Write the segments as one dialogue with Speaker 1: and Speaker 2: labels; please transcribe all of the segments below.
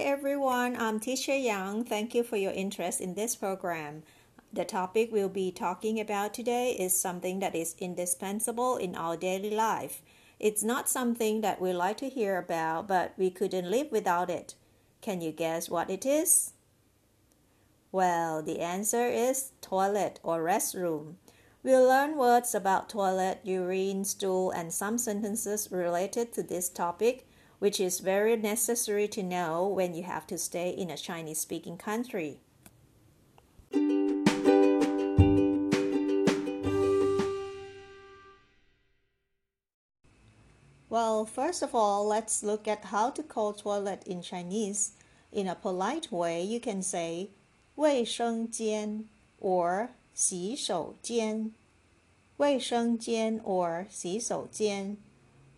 Speaker 1: Hi everyone, I'm Teacher Yang. Thank you for your interest in this program. The topic we'll be talking about today is something that is indispensable in our daily life. It's not something that we like to hear about, but we couldn't live without it. Can you guess what it is? Well, the answer is toilet or restroom. We'll learn words about toilet, urine, stool, and some sentences related to this topic which is very necessary to know when you have to stay in a Chinese speaking country. Well, first of all, let's look at how to call toilet in Chinese. In a polite way, you can say 卫生间 or 洗手间。卫生间 or 洗手间。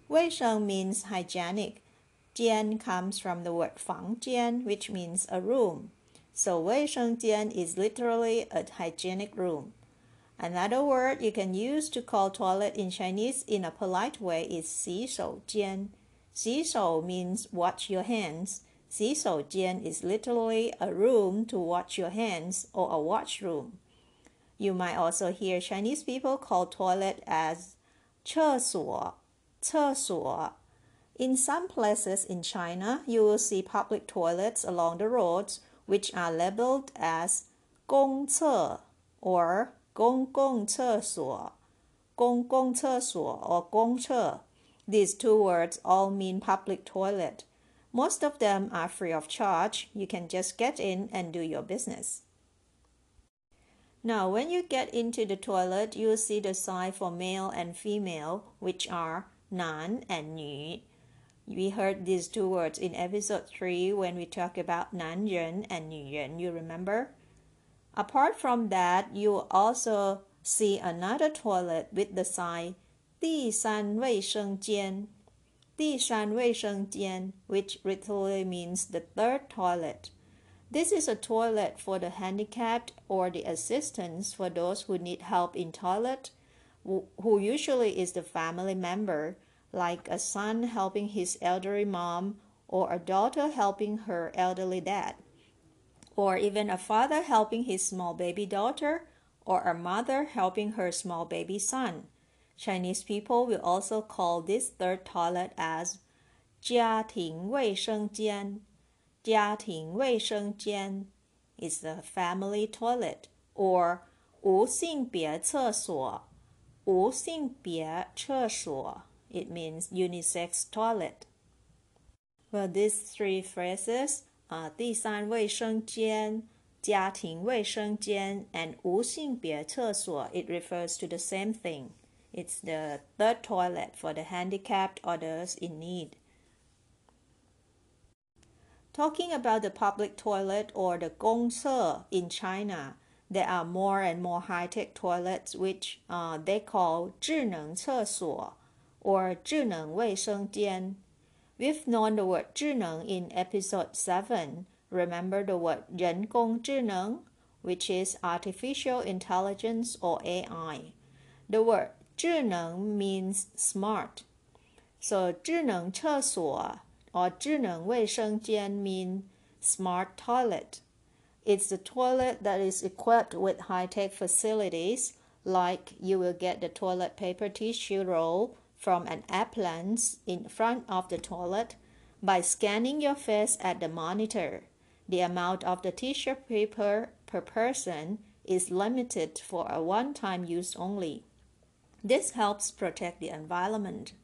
Speaker 1: 卫生 means hygienic Jian comes from the word 房间, which means a room. So 卫生间 is literally a hygienic room. Another word you can use to call toilet in Chinese in a polite way is 洗手间. 洗手 means wash your hands. 洗手间 is literally a room to wash your hands or a washroom. You might also hear Chinese people call toilet as 厕所,厕所 in some places in China, you will see public toilets along the roads which are labeled as 公厕 or 公共厕所,公共厕所 or 公厕. These two words all mean public toilet. Most of them are free of charge. You can just get in and do your business. Now, when you get into the toilet, you'll see the sign for male and female, which are 男 and 女. We heard these two words in episode 3 when we talked about 男人 and 女人, you remember? Apart from that, you also see another toilet with the sign 第三卫生间,第三卫生间, which literally means the third toilet. This is a toilet for the handicapped or the assistance for those who need help in toilet, who usually is the family member like a son helping his elderly mom, or a daughter helping her elderly dad, or even a father helping his small baby daughter, or a mother helping her small baby son. Chinese people will also call this third toilet as 家庭卫生间.家庭卫生间 is the family toilet, or 无性别厕所.无性别厕所 it means unisex toilet. Well, these three phrases are 第三卫生间、家庭卫生间 and 无性别厕所 it refers to the same thing. It's the third toilet for the handicapped or those in need. Talking about the public toilet or the gongce in China, there are more and more high-tech toilets which uh, they call 智能厕所 or 智能卫生间. We've known the word 智能 in episode 7. Remember the word 人工智能, which is artificial intelligence or AI. The word 智能 means smart. So 智能厕所 or 智能卫生间 mean smart toilet. It's the toilet that is equipped with high-tech facilities like you will get the toilet paper tissue roll from an app lens in front of the toilet by scanning your face at the monitor. The amount of the tissue paper per person is limited for a one-time use only. This helps protect the environment.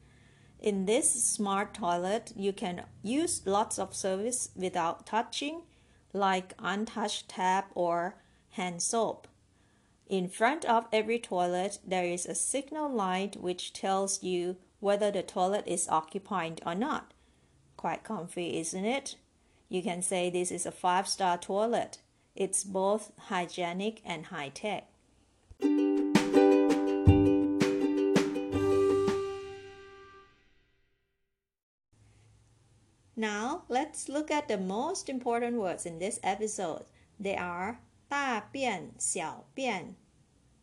Speaker 1: In this smart toilet, you can use lots of service without touching, like untouched tap or hand soap. In front of every toilet, there is a signal light which tells you whether the toilet is occupied or not. Quite comfy, isn't it? You can say this is a five star toilet. It's both hygienic and high tech. Now, let's look at the most important words in this episode. They are 大便,小便,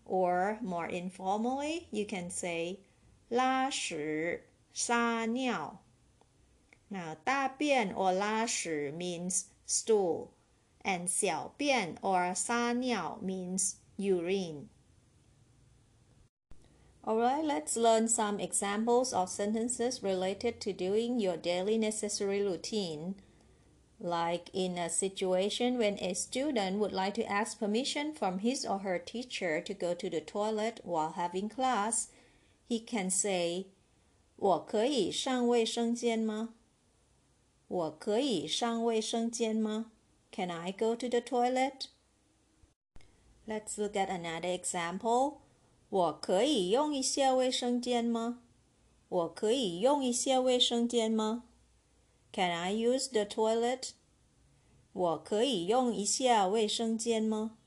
Speaker 1: or more informally, you can say 拉屎、撒尿. Now, 大便 or 拉屎 means stool, and 小便 or 撒尿 means urine. Alright, let's learn some examples of sentences related to doing your daily necessary routine. Like in a situation when a student would like to ask permission from his or her teacher to go to the toilet while having class, he can say, 我可以上卫生间吗?我可以上卫生间吗? Can I go to the toilet? Let's look at another example. 我可以用一下卫生间吗？我可以用一下卫生间吗 ？Can I use the toilet? 我可以用一下卫生间吗？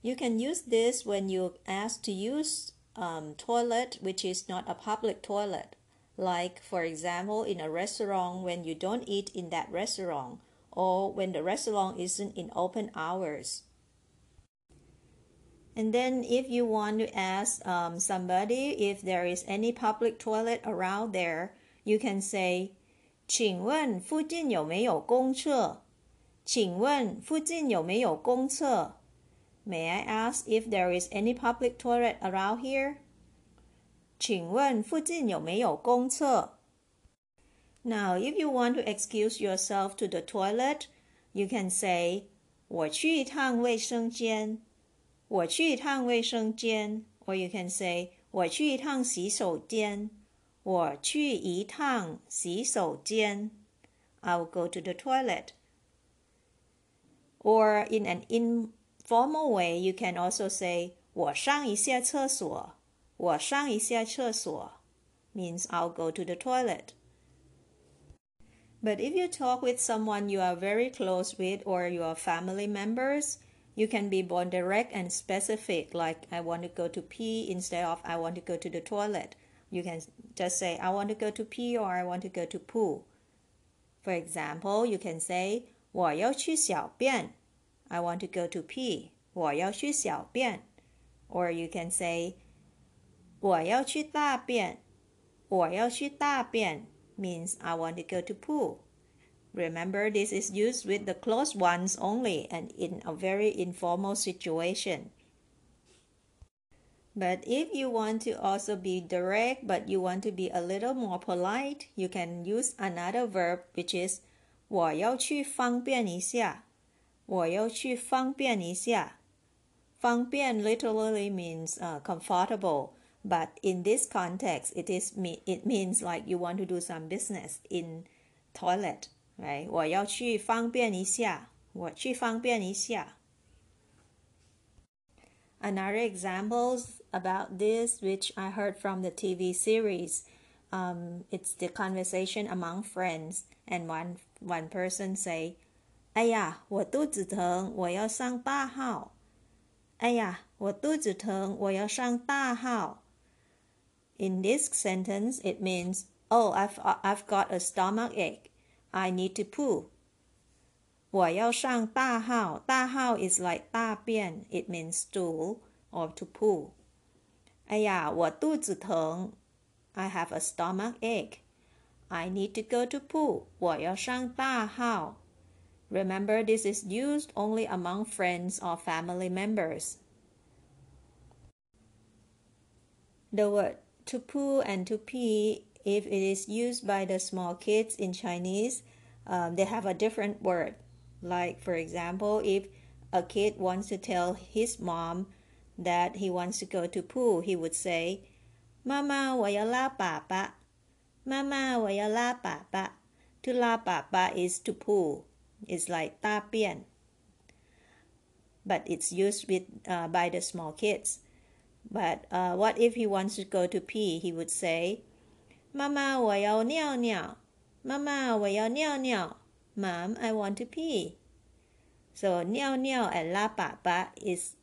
Speaker 1: You can use this when you ask to use um, toilet which is not a public toilet. Like, for example, in a restaurant when you don't eat in that restaurant, or when the restaurant isn't in open hours. And then, if you want to ask um, somebody if there is any public toilet around there, you can say, 请问附近有没有公厕?请问附近有没有公厕? May I ask if there is any public toilet around here? 请问附近有没有公厕? Now, if you want to excuse yourself to the toilet, you can say, 我去一趟卫生间。我去一趟卫生间。Or you can say, 我去一趟洗手间。我去一趟洗手间。I will go to the toilet. Or in an informal way, you can also say, 我上一下厕所。我上一下厕所 means I'll go to the toilet. But if you talk with someone you are very close with or your family members, you can be more direct and specific, like I want to go to pee instead of I want to go to the toilet. You can just say I want to go to pee or I want to go to poo. For example, you can say 我要去小便 I want to go to pee. 我要去小便 Or you can say 我要去大便。我要去大便 means I want to go to poo. Remember, this is used with the close ones only and in a very informal situation. But if you want to also be direct but you want to be a little more polite, you can use another verb which is 我要去方便一下。我要去方便一下。方便 literally means uh, comfortable but in this context it is it means like you want to do some business in toilet right 我要去方便一下我去方便一下 Another examples about this, which I heard from the TV series, um, it's the conversation among friends, and one one person say, 哎呀，我肚子疼，我要上大号。哎呀，我肚子疼，我要上大号。in this sentence, it means, oh, I've, I've got a stomach ache. I need to poo. 我要上大号. 大号 is like 大便. It means stool or to poo. 哎呀，我肚子疼. I have a stomach ache. I need to go to poo. 我要上大号. Remember, this is used only among friends or family members. The word to poo and to pee, if it is used by the small kids in Chinese, um, they have a different word. Like, for example, if a kid wants to tell his mom that he wants to go to poo, he would say, Mama, 我要拉粑粑. Mama, 我要拉粑粑. To 拉粑粑 is to poo. It's like 大便. But it's used with uh, by the small kids. But uh, what if he wants to go to pee? He would say, "Mama, 我要尿尿." Mama, 我要尿尿. Mom, I want to pee. So 尿尿 and 拉粑粑 is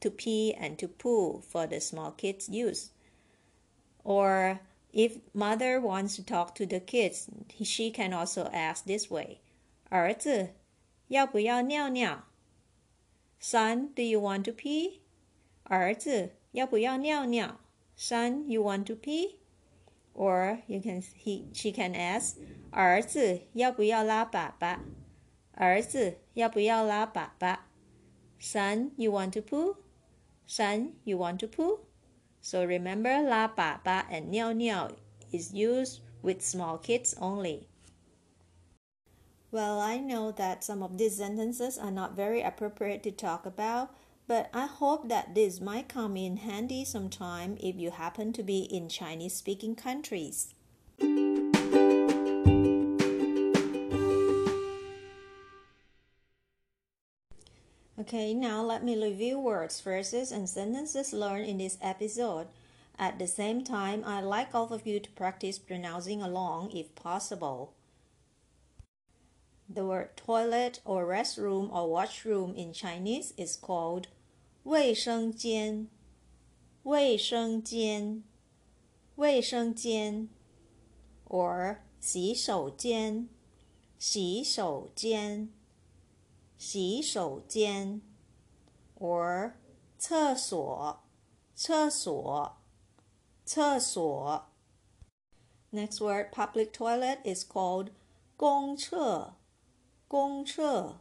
Speaker 1: to pee and to poo for the small kids use. Or if mother wants to talk to the kids, she can also ask this way: 儿子，要不要尿尿? Son, do you want to pee? 儿子，要不要尿尿？Son, you want to pee? Or you can he she can ask 儿子要不要拉粑粑？儿子要不要拉粑粑？Son, you want to poo? Son, you want to poo? So remember, la ba ba and niao niao is used with small kids only. Well, I know that some of these sentences are not very appropriate to talk about, but I hope that this might come in handy sometime if you happen to be in Chinese speaking countries. Okay, now let me review words, phrases, and sentences learned in this episode. At the same time, I'd like all of you to practice pronouncing along if possible. The word toilet or restroom or washroom in Chinese is called 卫生间,卫生间,卫生间 or 洗手间,洗手间洗手间 or 厕所厕所厕所 Next word public toilet is called 公厕公厕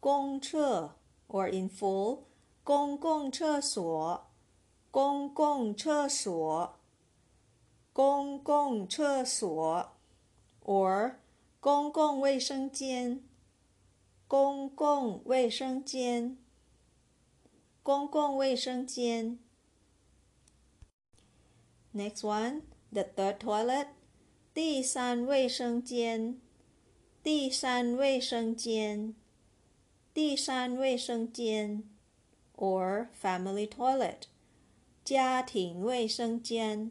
Speaker 1: 公厕 or in full 公共厕所公共厕所公共厕所 or 公共卫生间公共卫生间，公共卫生间。Next one, the third toilet，第三卫生间，第三卫生间，第三卫生间 ，or family toilet，家庭卫生间，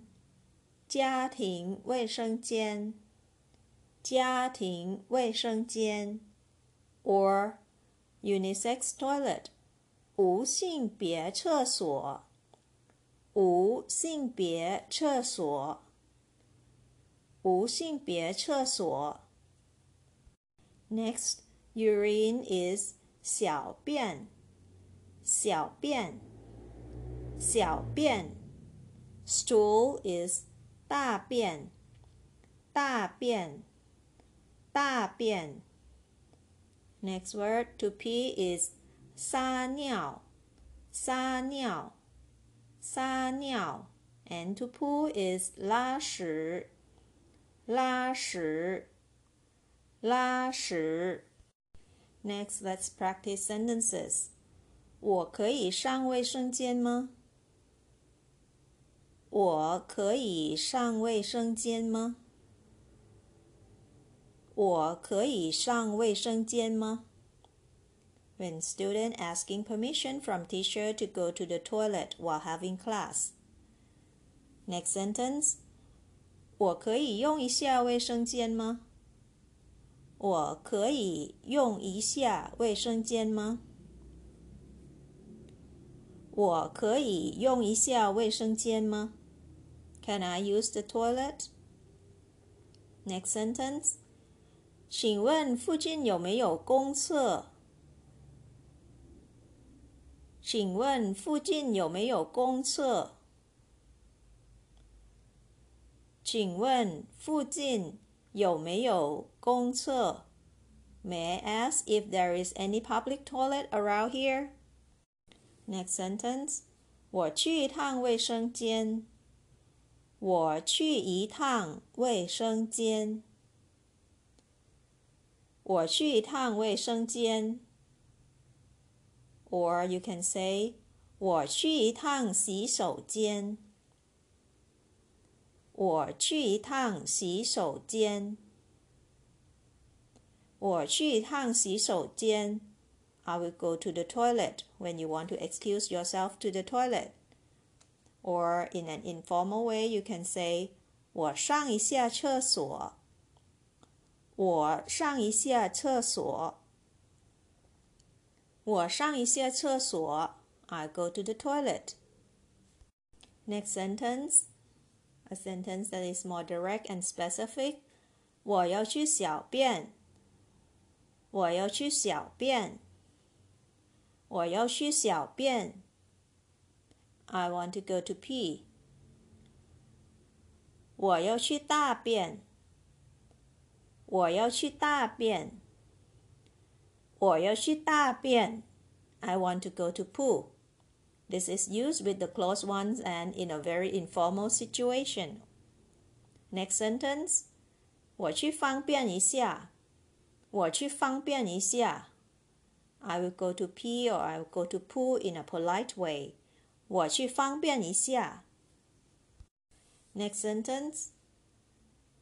Speaker 1: 家庭卫生间，家庭卫生间。or unisex toilet 无性别厕所无性别厕所无性别厕所 Next, urine is 小便 小便小便 Stool is 大便大便大便 Next word to pee is 撒尿撒尿撒尿 and to poo is 拉屎拉屎拉屎 Next, let's practice sentences. 我可以上卫生间吗？我可以上卫生间吗？我可以上卫生间吗？When student asking permission from teacher to go to the toilet while having class. Next sentence. 我可以用一下卫生间吗？我可以用一下卫生间吗？我可以用一下卫生间吗？Can I use the toilet? Next sentence. 请问附近有没有公厕？请问附近有没有公厕？请问附近有没有公厕？May I ask if there is any public toilet around here? Next sentence. 我去一趟卫生间。我去一趟卫生间。我去一趟卫生间。Or you can say 我去一趟洗手间。我去一趟洗手间。我去一趟洗手间。I will go to the toilet when you want to excuse yourself to the toilet. Or in an informal way, you can say 我上一下厕所。我上一下厕所。我上一下厕所。I go to the toilet. Next sentence, a sentence that is more direct and specific. 我要去小便。我要去小便。 我要去小便。I want to go to pee. 我要去大便。我要去大便。我要去大便。I want to go to poo. This is used with the close ones and in a very informal situation. Next sentence. 我去方便一下。我去方便一下。 I will go to pee or I will go to poo in a polite way. 我去方便一下。Next sentence.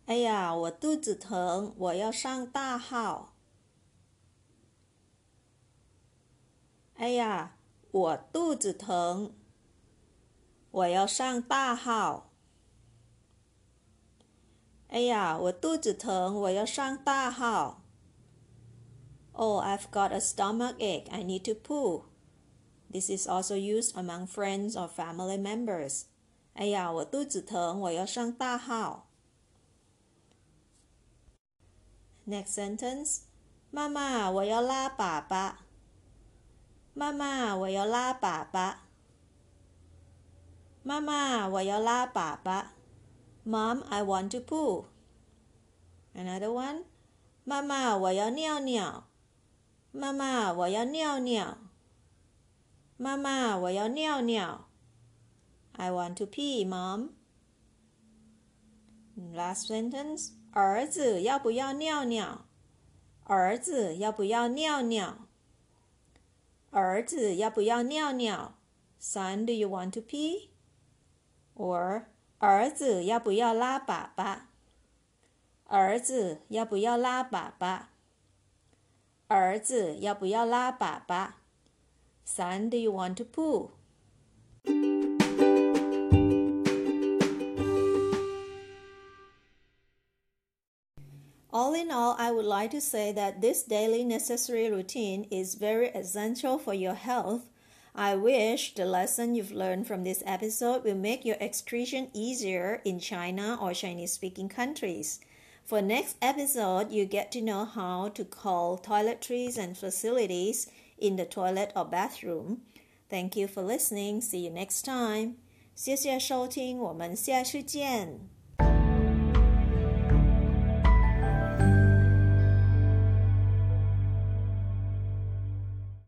Speaker 1: 哎呀，我肚子疼，我要上大号。哎呀，我肚子疼，我要上大号。哎呀，我肚子疼，我要上大号。Oh, I've got a stomach ache. I need to poo. This is also used among friends or family members. 哎呀，我肚子疼，我要上大号。Next sentence，妈妈，我要拉粑粑。妈妈，我要拉粑粑。妈妈，我要拉粑粑。Mom, I want to poo. Another one，妈妈，我要尿尿。 妈妈，我要尿尿。妈妈，我要尿尿。I want to pee, Mom. Last sentence. 儿子要不要尿尿？儿子要不要尿尿？儿子要不要尿尿？Son, do you want to pee? Or 儿子要不要拉粑粑？儿子要不要拉粑粑？儿子要不要拉粑粑？Son, do you want to poo? All in all, I would like to say that this daily necessary routine is very essential for your health. I wish the lesson you've learned from this episode will make your excretion easier in China or Chinese speaking countries. For next episode, you get to know how to call toiletries and facilities in the toilet or bathroom. Thank you for listening. See you next time. 谢谢收听，我们下次见。